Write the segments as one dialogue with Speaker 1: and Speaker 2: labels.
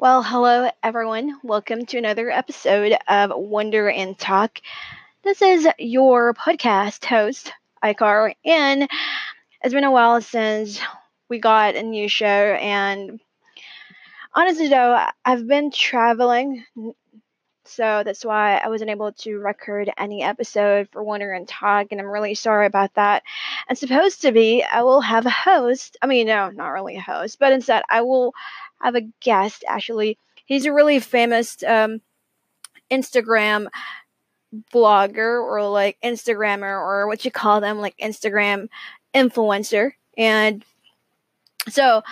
Speaker 1: Well, hello everyone. Welcome to another episode of Wonder and Talk. This is your podcast host, Icar, and it's been a while since we got a new show. And honestly, though, I've been traveling, so that's why I wasn't able to record any episode for Wonder and Talk, and I'm really sorry about that. And supposed to be, I will have a host. I mean, no, not really a host, but instead, I will have a guest. Actually, he's a really famous um, Instagram blogger or like Instagrammer or what you call them, like Instagram influencer, and so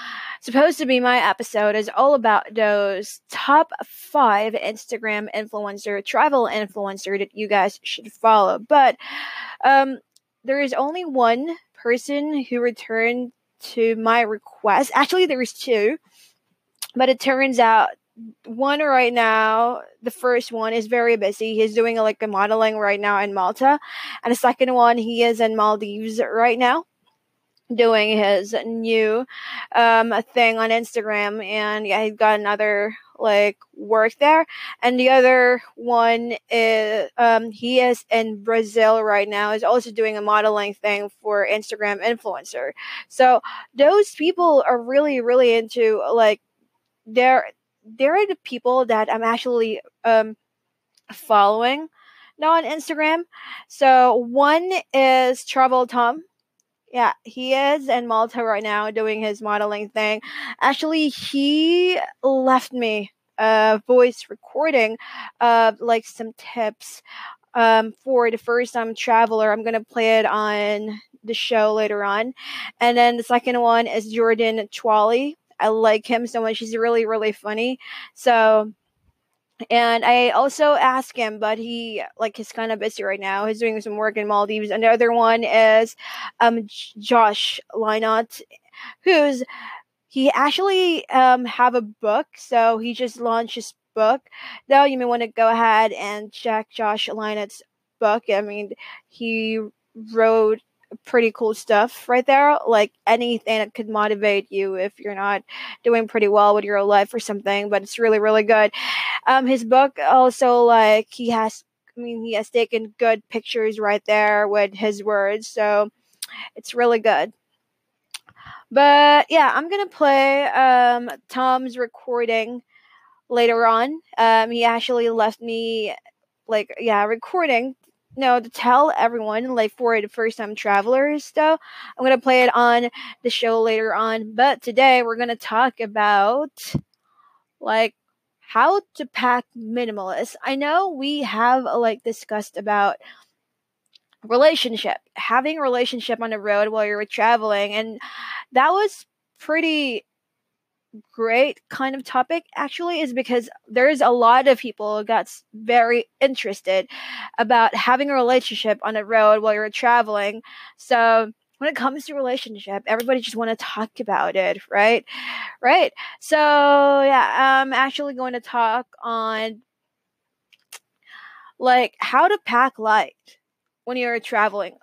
Speaker 1: supposed to be my episode is all about those top five Instagram influencer, travel influencer that you guys should follow. But um, there is only one person who returned to my request. Actually, there's two, but it turns out one right now, the first one is very busy. He's doing like a modeling right now in Malta, and the second one he is in Maldives right now doing his new um thing on Instagram. And yeah he's got another like work there. And the other one is um he is in Brazil right now. Is also doing a modeling thing for Instagram influencer. So those people are really really into like they're they're the people that I'm actually um following now on Instagram so one is Travel Tom yeah, he is in Malta right now doing his modeling thing. Actually, he left me a voice recording of like some tips um, for the first time traveler. I'm gonna play it on the show later on. And then the second one is Jordan Twally. I like him so much. He's really, really funny. So and I also asked him, but he like he's kind of busy right now. He's doing some work in Maldives. Another one is um Josh Lynott, who's he actually um have a book, so he just launched his book. Now you may want to go ahead and check Josh Lynott's book. I mean, he wrote pretty cool stuff right there. Like anything that could motivate you if you're not doing pretty well with your life or something. But it's really, really good. Um, his book also like he has. I mean, he has taken good pictures right there with his words, so it's really good. But yeah, I'm gonna play um, Tom's recording later on. Um, he actually left me like yeah recording no to tell everyone like for the first time travelers though i'm gonna play it on the show later on. But today we're gonna talk about like how to pack minimalist i know we have like discussed about relationship having a relationship on the road while you're traveling and that was pretty great kind of topic actually is because there's a lot of people that's very interested about having a relationship on the road while you're traveling. So when it comes to relationship everybody just want to talk about it right? Right so yeah i'm actually going to talk on like how to pack light when you're traveling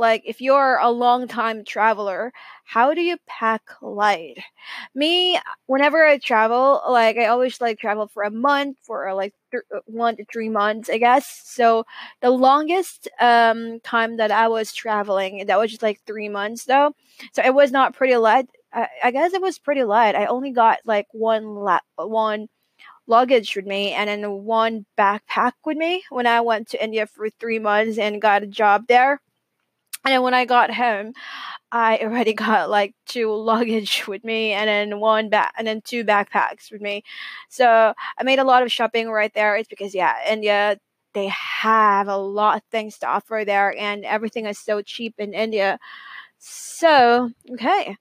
Speaker 1: like if you're a long time traveler how do you pack light? Me whenever i travel like i always like travel for a month for like th- uh, one to three months i guess. So the longest um time that i was traveling that was just like three months though. So it was not pretty light. I, I guess it was pretty light. I only got like one la- one luggage with me and then one backpack with me when i went to india for three months and got a job there and then when I got home, I already got like two luggage with me and then one back and then two backpacks with me. So I made a lot of shopping right there. It's because yeah, India they have a lot of things to offer there and everything is so cheap in India. So, okay.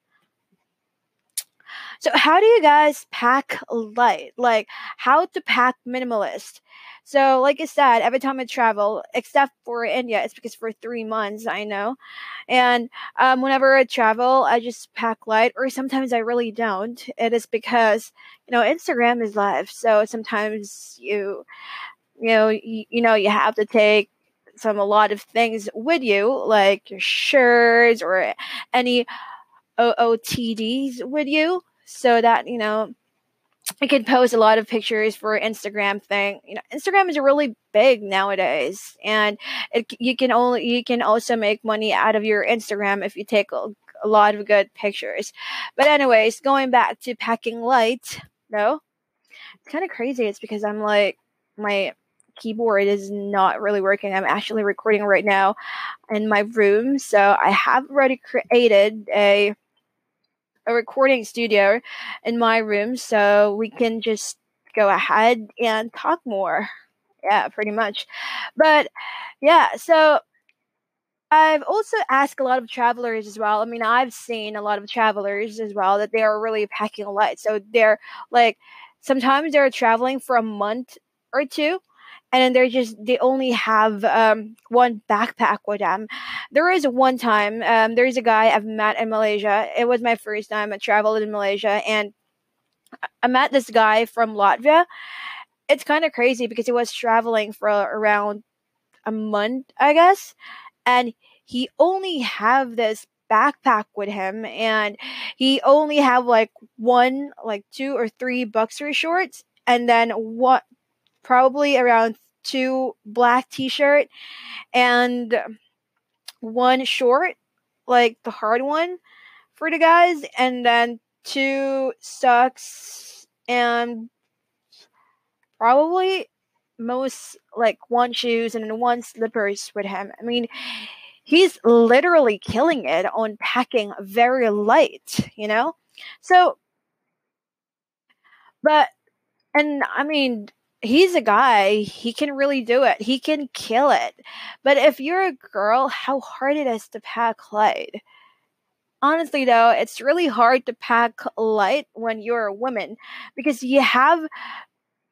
Speaker 1: So how do you guys pack light? Like how to pack minimalist? So, like I said, every time I travel, except for India, it's because for three months, I know. And um, whenever I travel, I just pack light, or sometimes I really don't. It is because, you know, Instagram is live. So sometimes you, you know, you, you know, you have to take some, a lot of things with you, like your shirts or any OOTDs with you, so that, you know, I could post a lot of pictures for Instagram thing. You know, Instagram is really big nowadays, and it, you can only you can also make money out of your Instagram if you take a, a lot of good pictures. But anyways, going back to packing light, no, it's kind of crazy. It's because I'm like my keyboard is not really working. I'm actually recording right now in my room, so I have already created a a recording studio in my room so we can just go ahead and talk more. Yeah, pretty much. But yeah, so I've also asked a lot of travelers as well. I mean, I've seen a lot of travelers as well that they are really packing a lot. So they're like, sometimes they're traveling for a month or two and then they're just they only have um, one backpack with them. There is one time um, there is a guy I've met in Malaysia. It was my first time I traveled in Malaysia, and I met this guy from Latvia. It's kind of crazy because he was traveling for around a month, I guess, and he only have this backpack with him and he only have like one like two or three boxer shorts and then what probably around two black t-shirt and one short, like the hard one for the guys, and then two socks and probably most like one shoes and one slippers with him. I mean, he's literally killing it on packing very light, you know? So, but, and I mean, he's a guy, he can really do it. He can kill it. But if you're a girl, how hard it is to pack light. Honestly, though, it's really hard to pack light when you're a woman because you have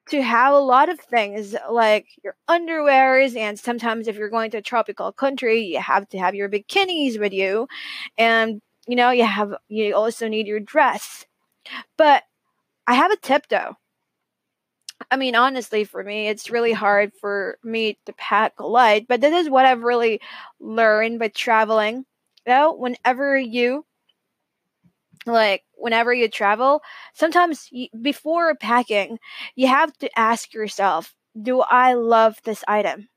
Speaker 1: to have a lot of things like your underwears and sometimes if you're going to a tropical country you have to have your bikinis with you and you know you have you also need your dress but i have a tip though I mean, honestly, for me, it's really hard for me to pack light, but this is what I've really learned by traveling. You know, whenever you like whenever you travel sometimes you, before packing you have to ask yourself do i love this item?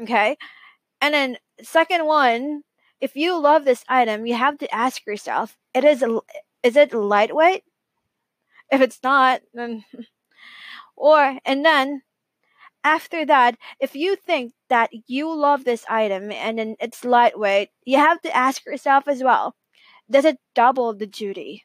Speaker 1: Okay? And then second one if you love this item you have to ask yourself it is is it lightweight? If it's not then Or, and then after that, if you think that you love this item and then it's lightweight, you have to ask yourself as well does it double the duty?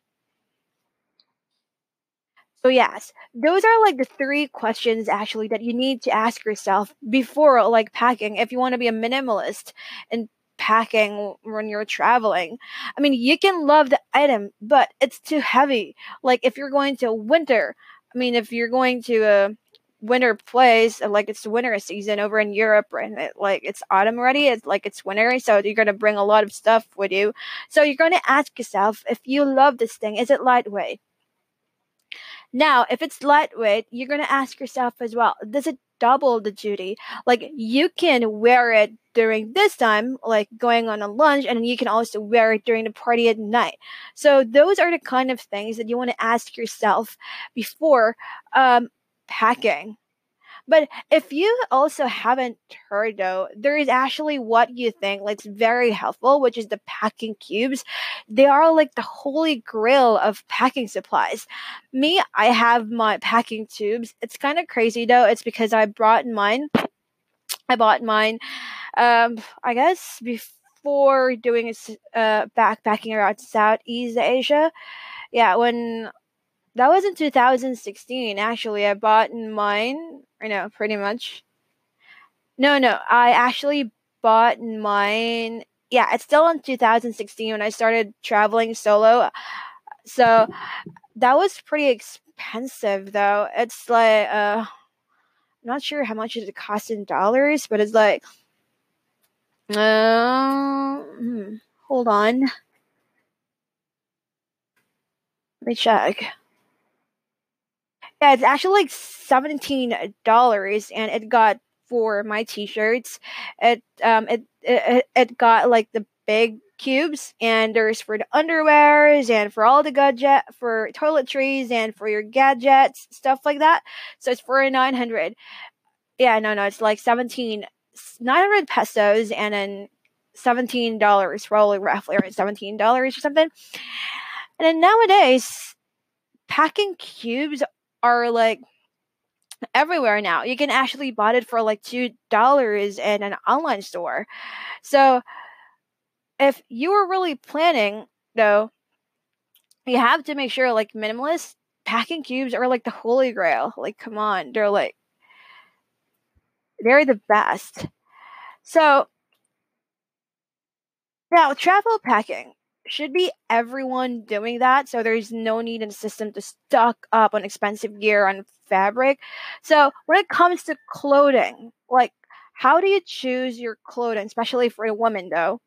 Speaker 1: So, yes, those are like the three questions actually that you need to ask yourself before like packing if you want to be a minimalist and packing when you're traveling. I mean, you can love the item, but it's too heavy. Like if you're going to winter, I mean, if you're going to a winter place, uh, like it's winter season over in Europe, and it, like it's autumn already, it's like it's winter, so you're gonna bring a lot of stuff with you. So you're gonna ask yourself if you love this thing, is it lightweight? Now, if it's lightweight, you're gonna ask yourself as well, does it double the duty? Like you can wear it during this time, like going on a lunch, and you can also wear it during the party at night. So those are the kind of things that you want to ask yourself before um, packing. But if you also haven't heard though, there is actually what you think like it's very helpful, which is the packing cubes. They are like the holy grail of packing supplies. Me, I have my packing cubes. It's kind of crazy though. It's because I brought mine. I bought mine, um, I guess before doing uh, backpacking around Southeast Asia. Yeah, when that was in 2016 actually i bought mine I know, pretty much. No, no, I actually bought mine. Yeah, it's still in 2016 when I started traveling solo. So that was pretty expensive, though. It's like, uh, I'm not sure how much it cost in dollars, but it's like, uh, hmm, hold on. Let me check. Yeah, it's actually like seventeen dollars, and it got for my t-shirts. It um it, it it got like the big cubes and there's for the underwears and for all the gadget for toiletries and for your gadgets stuff like that. So it's for 900 yeah no no it's like 17 900 pesos and then $17 probably roughly right? $17 or something. And then nowadays packing cubes are like everywhere now. You can actually buy it for like two dollars in an online store. So if you are really planning though, you have to make sure like minimalist packing cubes are like the holy grail. Like come on, they're like they're the best. So now travel packing should be everyone doing that. So there's no need in the system to stock up on expensive gear on fabric. So when it comes to clothing like how do you choose your clothing especially for a woman though?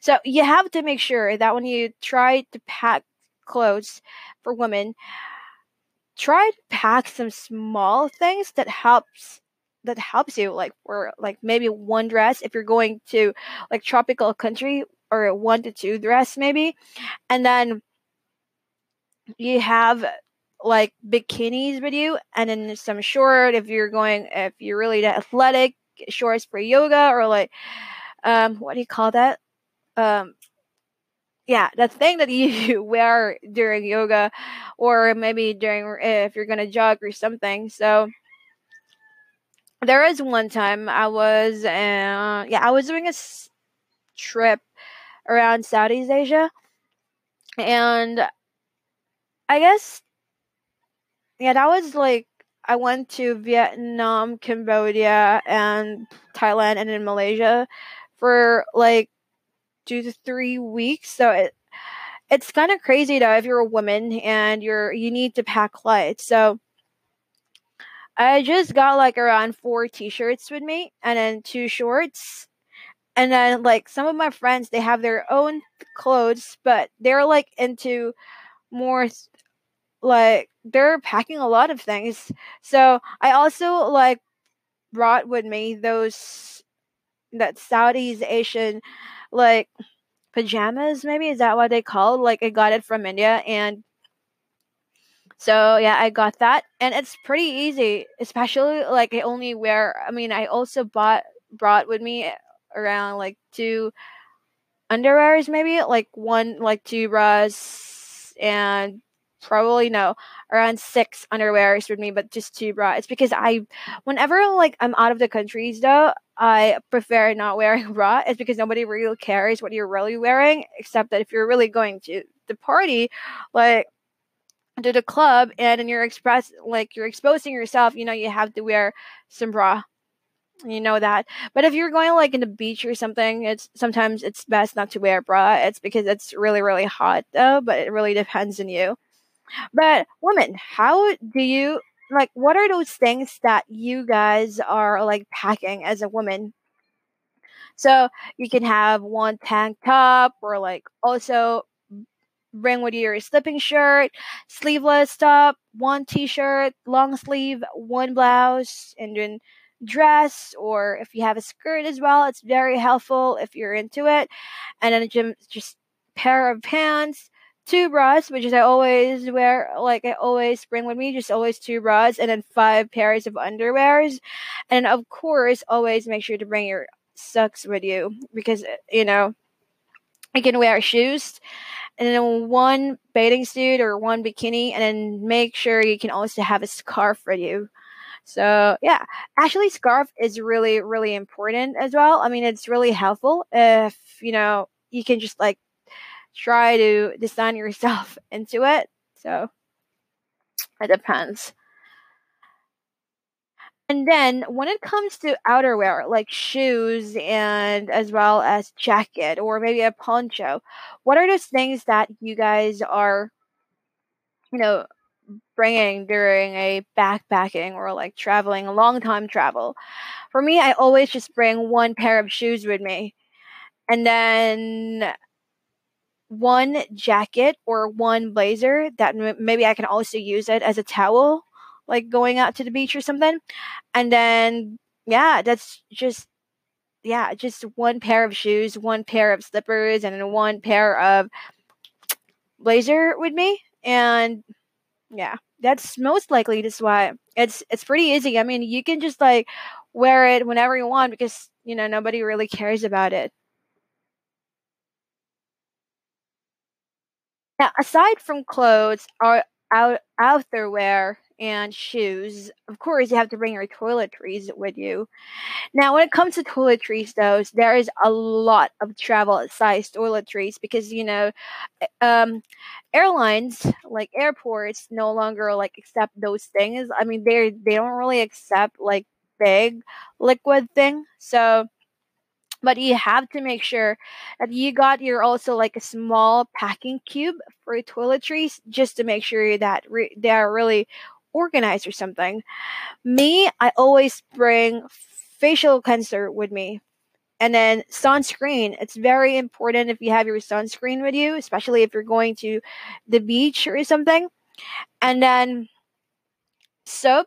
Speaker 1: So you have to make sure that when you try to pack clothes for women try to pack some small things that helps that helps you like for like maybe one dress. If you're going to like tropical country or one to two dress maybe. And then you have like bikinis with you and then some short if you're going if you're really athletic shorts for yoga or like um what do you call that? Um yeah the thing that you wear during yoga or maybe during if you're gonna jog or something. So there is one time i was uh yeah i was doing a s- trip around Southeast Asia. And I guess, yeah, that was like, I went to Vietnam, Cambodia, and Thailand, and in Malaysia for like two to three weeks. So it, it's kind of crazy though if you're a woman and you're you need to pack light. So I just got like around four t-shirts with me and then two shorts and then like some of my friends they have their own clothes but they're like into more like they're packing a lot of things. So i also like brought with me those that southeast asian like pajamas maybe? Is that what they call like i got it from india and so yeah i got that. And it's pretty easy especially like i only wear i mean i also bought brought with me around like two underwears maybe like one like two bras and probably no around six underwears with me but just two bras it's because i whenever like i'm out of the countries though i prefer not wearing bra it's because nobody really cares what you're really wearing except that if you're really going to the party like to the club and you're express like you're exposing yourself you know you have to wear some bra you know that. But if you're going like in the beach or something it's sometimes it's best not to wear a bra. It's because it's really really hot though but it really depends on you. But women how do you like what are those things that you guys are like packing as a woman? So you can have one tank top or like also bring with you your slipping shirt sleeveless top one t-shirt long sleeve one blouse and then dress or if you have a skirt as well it's very helpful if you're into it. And then just pair of pants two bras which is i always wear like i always bring with me just always two bras and then five pairs of underwears. And of course always make sure to bring your socks with you because uh, you know you can wear shoes and then one bathing suit or one bikini and then make sure you can also have a scarf with you so yeah, actually, scarf is really really important as well. I mean, it's really helpful if you know you can just like try to design yourself into it. So it depends. And then when it comes to outerwear, like shoes and as well as jacket or maybe a poncho, what are those things that you guys are, you know, during a backpacking or like traveling a long time travel. For me, I always just bring one pair of shoes with me and then one jacket or one blazer that m- maybe I can also use it as a towel, like going out to the beach or something. And then, yeah, that's just yeah, just one pair of shoes, one pair of slippers, and one pair of blazer with me. And yeah, that's most likely just why it's it's pretty easy. I mean, you can just like wear it whenever you want because you know nobody really cares about it. Now, aside from clothes, or out outerwear and shoes, of course, you have to bring your toiletries with you. Now, when it comes to toiletries, though, there is a lot of travel size toiletries because you know, eh, um, airlines like airports no longer like accept those things. I mean, they they don't really accept like big liquid thing. So but you have to make sure that you got your also like a small packing cube for toiletries just to make sure that re- they are really organized or something. Me i always bring facial cleanser with me and then sunscreen. It's very important if you have your sunscreen with you especially if you're going to the beach or something. And then soap.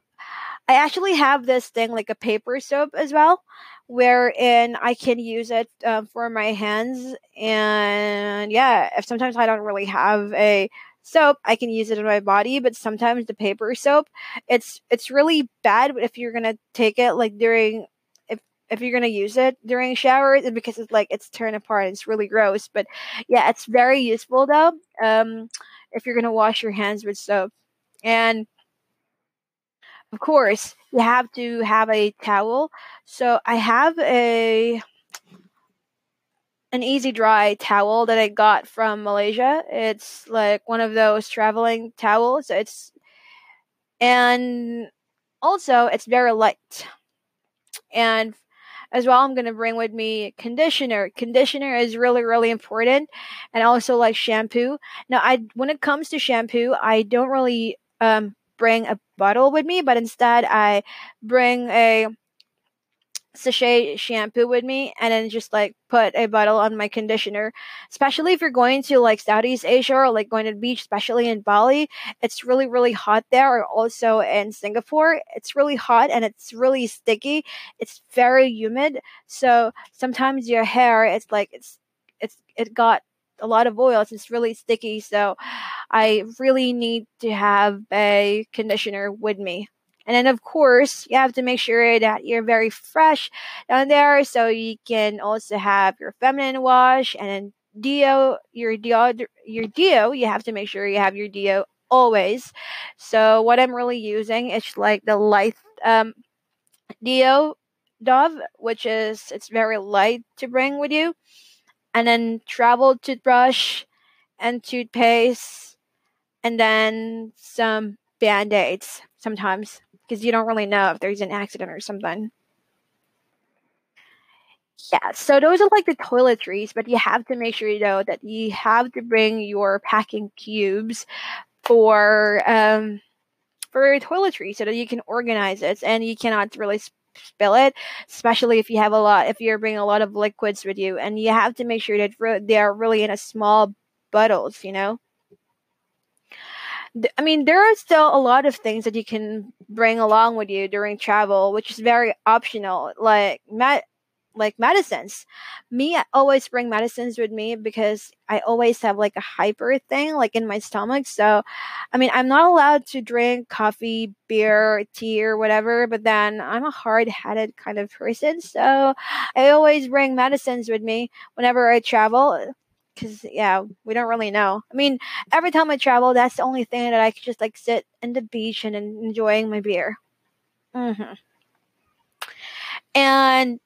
Speaker 1: I actually have this thing like a paper soap as well, wherein I can use it um, for my hands. And yeah, if sometimes I don't really have a soap, I can use it in my body. But sometimes the paper soap, it's it's really bad if you're gonna take it like during if you're gonna use it during showers and because it's like it's torn apart. It's really gross. But yeah, it's very useful though. Um, if you're gonna wash your hands with soap and of course, you have to have a towel. So I have a an easy dry towel that I got from Malaysia. It's like one of those traveling towels. It's and also it's very light. And as well, I'm gonna bring with me conditioner. Conditioner is really really important, and also like shampoo. Now, I when it comes to shampoo, I don't really um bring a bottle with me, but instead I bring a sachet shampoo with me and then just like put a bottle on my conditioner. Especially if you're going to like southeast asia or like going to the beach especially in bali it's really really hot there or also in singapore it's really hot and it's really sticky. It's very humid so sometimes your hair it's like it's it's it got a lot of oils. It's really sticky, so I really need to have a conditioner with me. And then, of course, you have to make sure that you're very fresh down there, so you can also have your feminine wash and then deo. Your deo, your deo. You have to make sure you have your deo always. So what I'm really using is like the light um, deo Dove, which is it's very light to bring with you and then travel toothbrush and toothpaste and then some band-aids sometimes because you don't really know if there's an accident or something. Yeah so those are like the toiletries but you have to make sure you know that you have to bring your packing cubes for um for toiletries so that you can organize it and you cannot really spill it, especially if you have a lot, if you're bringing a lot of liquids with you, and you have to make sure that they are really in a small bottles, you know. I mean, there are still a lot of things that you can bring along with you during travel, which is very optional. Like, like medicines. Me, I always bring medicines with me because I always have like a hyper thing like in my stomach. So, I mean, I'm not allowed to drink coffee, beer, tea, or whatever, but then I'm a hard headed kind of person. So, I always bring medicines with me whenever I travel. Cause yeah, we don't really know. I mean, every time I travel, that's the only thing that I could just like sit in the beach and enjoying my beer. Mm-hmm. And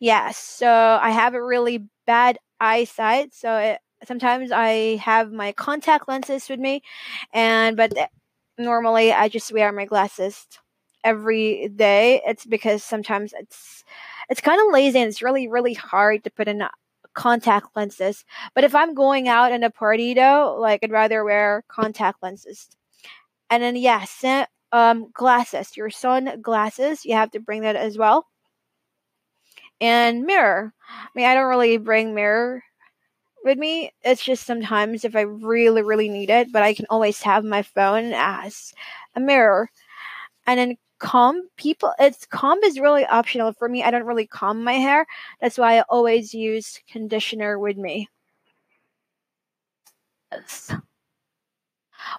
Speaker 1: Yes, so I have a really bad eyesight, so it, sometimes I have my contact lenses with me, and but normally I just wear my glasses every day. It's because sometimes it's it's kind of lazy and it's really really hard to put in contact lenses. But if I'm going out in a party though, like I'd rather wear contact lenses. And then yes, um, glasses. Your sunglasses, you have to bring that as well and mirror. I mean, I don't really bring mirror with me. It's just sometimes if I really, really need it, but I can always have my phone as a mirror. And then comb people it's comb is really optional for me i don't really comb my hair that's why i always use conditioner with me yes.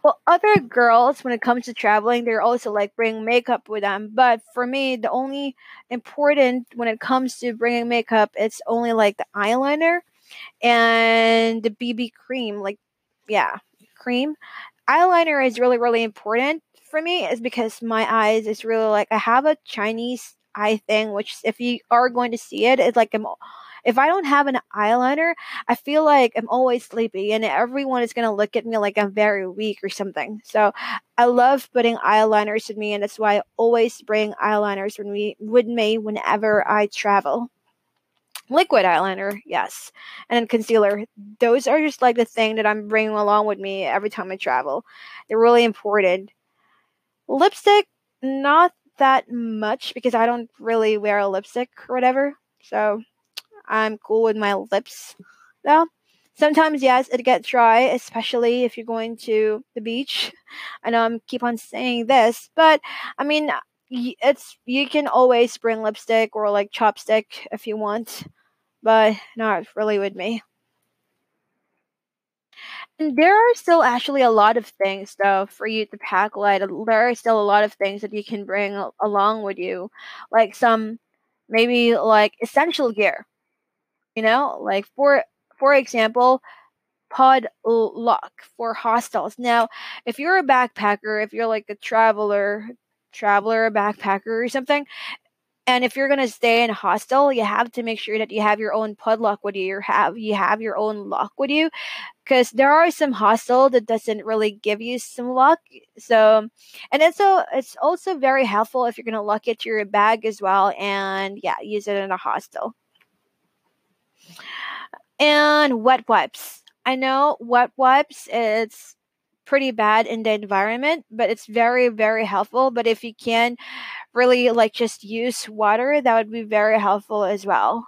Speaker 1: Well other girls when it comes to traveling they're also like bring makeup with them but for me the only important when it comes to bringing makeup it's only like the eyeliner and the bb cream like yeah cream eyeliner is really really important for me is because my eyes is really like I have a Chinese eye thing, which if you are going to see it, it's like I'm. If I don't have an eyeliner, I feel like I'm always sleepy, and everyone is gonna look at me like I'm very weak or something. So I love putting eyeliners with me, and that's why I always bring eyeliners when me with me whenever I travel liquid eyeliner, yes, and then concealer. Those are just like the thing that I'm bringing along with me every time I travel. They're really important. Lipstick, not that much because I don't really wear a lipstick or whatever. So I'm cool with my lips though. Sometimes yes, it gets dry, especially if you're going to the beach. I know I'm keep on saying this, but I mean it's you can always bring lipstick or like chopstick if you want, but not really with me. And there are still actually a lot of things though for you to pack light. There are still a lot of things that you can bring along with you, like some maybe like essential gear. You know, like for for example, pod lock for hostels. Now, if you're a backpacker, if you're like a traveler, traveler, a backpacker or something, and if you're gonna stay in a hostel, you have to make sure that you have your own padlock with you. You have you have your own lock with you, because there are some hostel that doesn't really give you some lock. So, and it's so it's also very helpful if you're gonna lock it to your bag as well, and yeah, use it in a hostel. And wet wipes. I know wet wipes. It's pretty bad in the environment, but it's very, very helpful. But if you can really like just use water, that would be very helpful as well.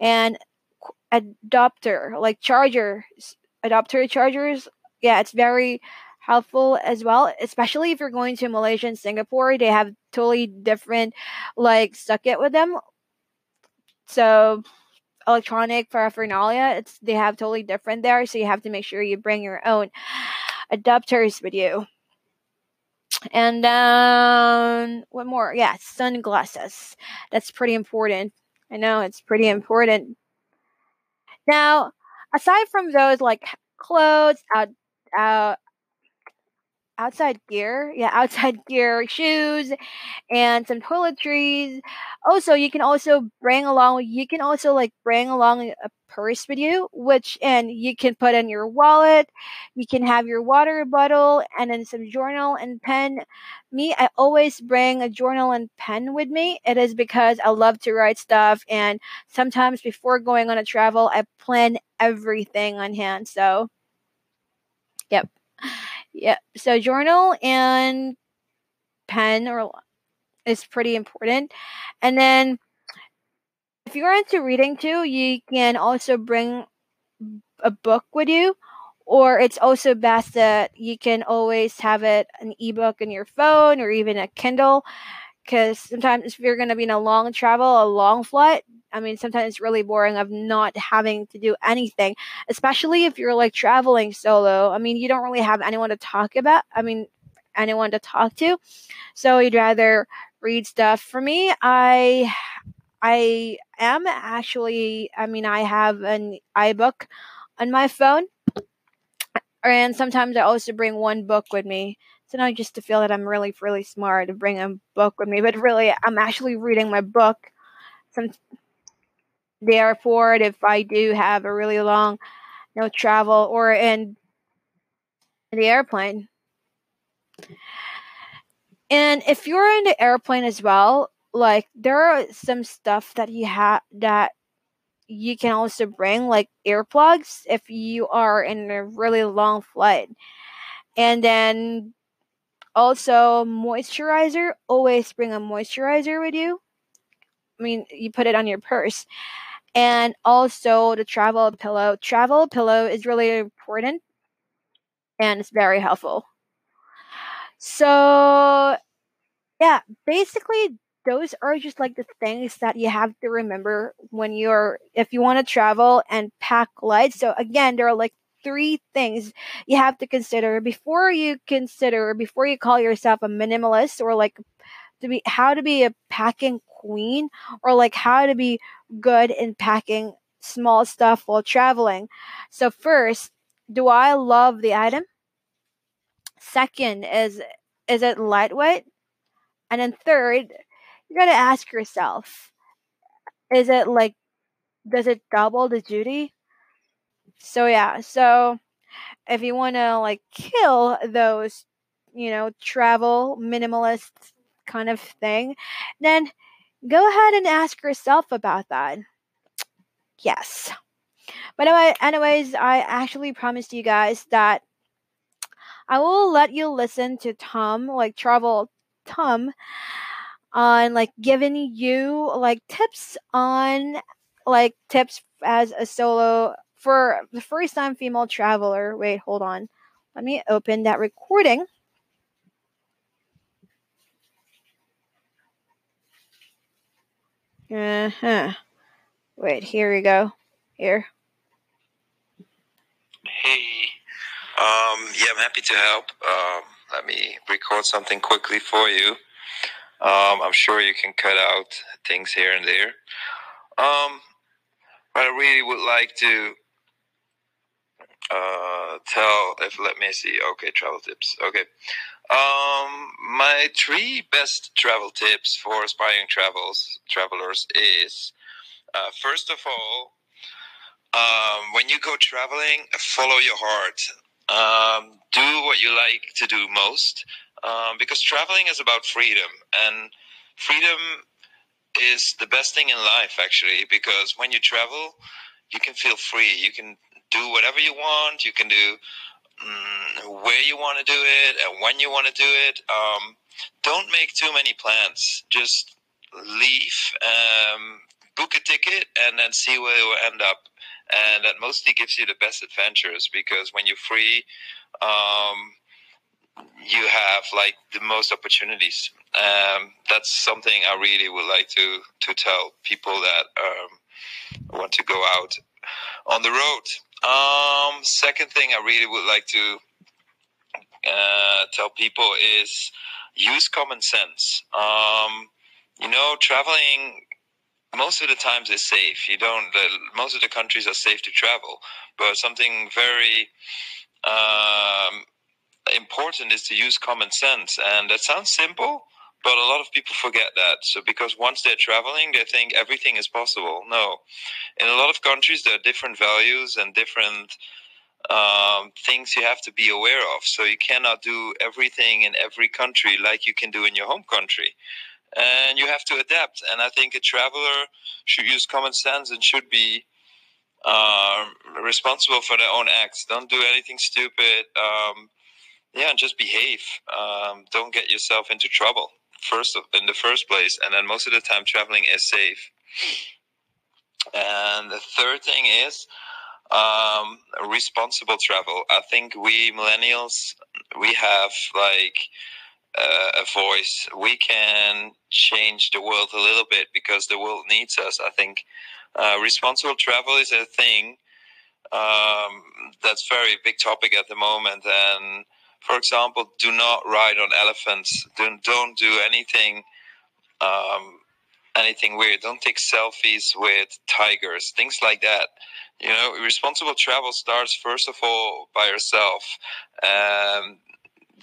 Speaker 1: And adapter, like charger, adapter chargers, yeah, it's very helpful as well, especially if you're going to Malaysia and Singapore. They have totally different like socket with them. So electronic paraphernalia, it's they have totally different there. So you have to make sure you bring your own adapters with you. And um, what more? Yeah, sunglasses. That's pretty important. I know it's pretty important. Now, aside from those like clothes, out, out, outside gear. Yeah, outside gear, shoes, and some toiletries. Also, you can also bring along. You can also like bring along a purse with you, which and you can put in your wallet. You can have your water bottle and then some journal and pen. Me, I always bring a journal and pen with me. It is because I love to write stuff, and sometimes before going on a travel, I plan everything on hand. So, yep. Yeah. So journal and pen or is pretty important. And then if you're into reading too, you can also bring a book with you. Or it's also best that you can always have it an ebook in your phone or even a Kindle. Because sometimes if you're going to be in a long travel, a long flight, I mean, sometimes it's really boring of not having to do anything, especially if you're like traveling solo. I mean, you don't really have anyone to talk about. I mean, anyone to talk to. So you'd rather read stuff. For me, I I am actually I mean, I have an iBook on my phone. And sometimes I also bring one book with me. So not just to feel that I'm really, really smart to bring a book with me, but really I'm actually reading my book. Some the airport if I do have a really long you know travel or in the airplane. And if you're in the airplane as well, like there are some stuff that you have that you can also bring like earplugs if you are in a really long flight. And then also moisturizer, always bring a moisturizer with you. I mean, you put it on your purse and also the travel pillow. Travel pillow is really important and it's very helpful. So yeah, basically those are just like the things that you have to remember when you're if you want to travel and pack light. So again, there are like three things you have to consider before you consider before you call yourself a minimalist or like to be how to be a packing queen or like how to be good in packing small stuff while traveling. So first, do I love the item? Second is is it lightweight? And then third, you gotta ask yourself, is it like does it double the duty? So yeah, so if you wanna like kill those, you know, travel minimalist kind of thing, then go ahead and ask yourself about that. Yes. But anyway, anyways, I actually promised you guys that I will let you listen to Tom, like travel Tom, on like giving you like tips on like tips as a solo for the first time female traveler. Wait, hold on. Let me open that recording. Uh huh. Wait, here we go. Here.
Speaker 2: Hey. Um, yeah, I'm happy to help. Um, let me record something quickly for you. Um, I'm sure you can cut out things here and there. Um, but I really would like to uh, tell if let me see. Okay, travel tips. Okay. Um, my three best travel tips for aspiring travels travelers is uh, first of all, um, when you go traveling, follow your heart. Um, do what you like to do most, um, because traveling is about freedom, and freedom is the best thing in life, actually. Because when you travel, you can feel free. You can do whatever you want. You can do where you want to do it and when you want to do it. Um, don't make too many plans. Just leave, um, book a ticket, and then see where you end up. And that mostly gives you the best adventures because when you're free, um, you have like the most opportunities. Um, that's something I really would like to to tell people that um, want to go out on the road. Um, second thing I really would like to uh, tell people is use common sense. Um, you know, traveling most of the times is safe. You don't. most of the countries are safe to travel, but something very um, important is to use common sense, and that sounds simple, but a lot of people forget that. So because once they're traveling, they think everything is possible. No, in a lot of countries there are different values and different um, things you have to be aware of. So you cannot do everything in every country like you can do in your home country. And you have to adapt. And I think a traveler should use common sense and should be uh, responsible for their own acts. Don't do anything stupid. Um, yeah, and just behave. Um, don't get yourself into trouble first in the first place, and then most of the time traveling is safe. And the third thing is um, responsible travel. I think we millennials we have like uh, a voice. We can change the world a little bit because the world needs us. I think uh, responsible travel is a thing um, that's very big topic at the moment and for example, do not ride on elephants. Don't don't do anything um, anything weird. Don't take selfies with tigers. Things like that. You know, responsible travel starts first of all by yourself. Um,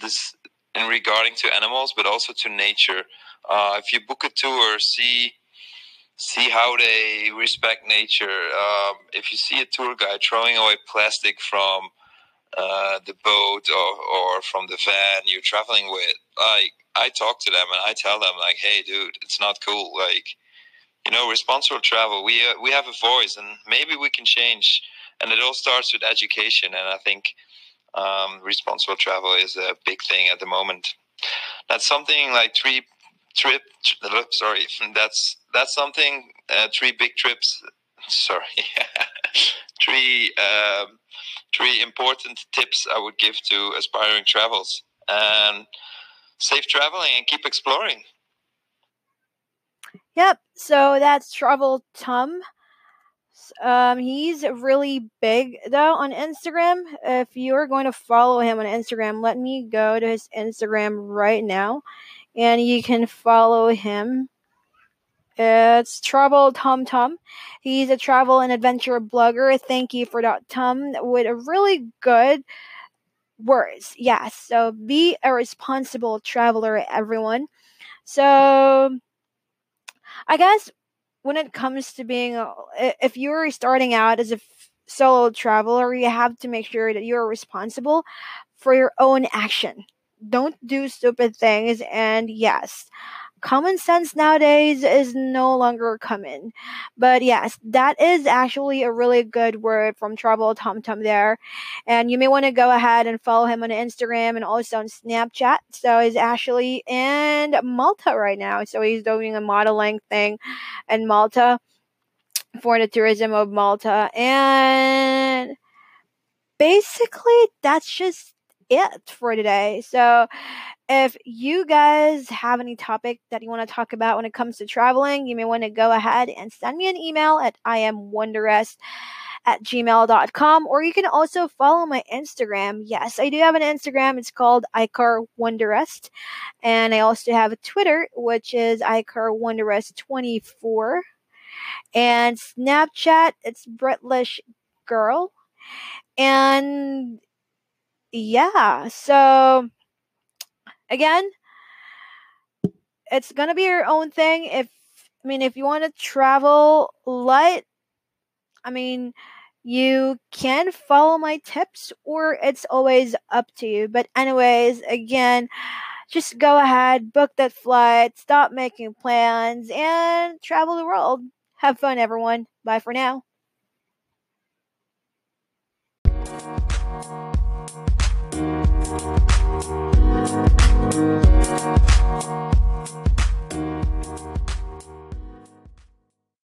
Speaker 2: this in regarding to animals, but also to nature. Uh, if you book a tour, see see how they respect nature. Um, if you see a tour guide throwing away plastic from uh, the boat or, or from the van you're traveling with, like I talk to them and I tell them like, hey, dude, it's not cool. Like, you know, responsible travel. We uh, we have a voice, and maybe we can change. And it all starts with education. And I think um, responsible travel is a big thing at the moment. That's something like three trip. Sorry, that's that's something. Uh, three big trips. Sorry, three. Um, three important tips I would give to aspiring travels. And safe traveling and keep exploring.
Speaker 1: Yep. So that's Travel Tom. Um, he's really big though on Instagram. If you're going to follow him on Instagram, let me go to his Instagram right now, and you can follow him. It's Travel Tom Tom. He's a travel and adventure blogger. Thank you for that, Tom, with a really good words. Yes. So be a responsible traveler, everyone. So I guess when it comes to being, if you're starting out as a solo traveler, you have to make sure that you're responsible for your own action. Don't do stupid things. And yes, common sense nowadays is no longer common. But yes, that is actually a really good word from Travel Tom Tom there. And you may want to go ahead and follow him on Instagram and also on Snapchat. So he's actually in Malta right now. So he's doing a modeling thing in Malta for the tourism of Malta. And basically, that's just it for today. So if you guys have any topic that you want to talk about when it comes to traveling, you may want to go ahead and send me an email at I am iamwonderest at gmail.com or you can also follow my Instagram. Yes, I do have an Instagram. It's called Icar Wonderest. And I also have a Twitter, which is Icar Wonderest24. And Snapchat, it's British Girl. And yeah, so again, it's gonna be your own thing. If I mean, if you want to travel light, I mean, you can follow my tips, or it's always up to you. But anyways, again, just go ahead, book that flight, stop making plans, and travel the world. Have fun, everyone. Bye for now. Thank you.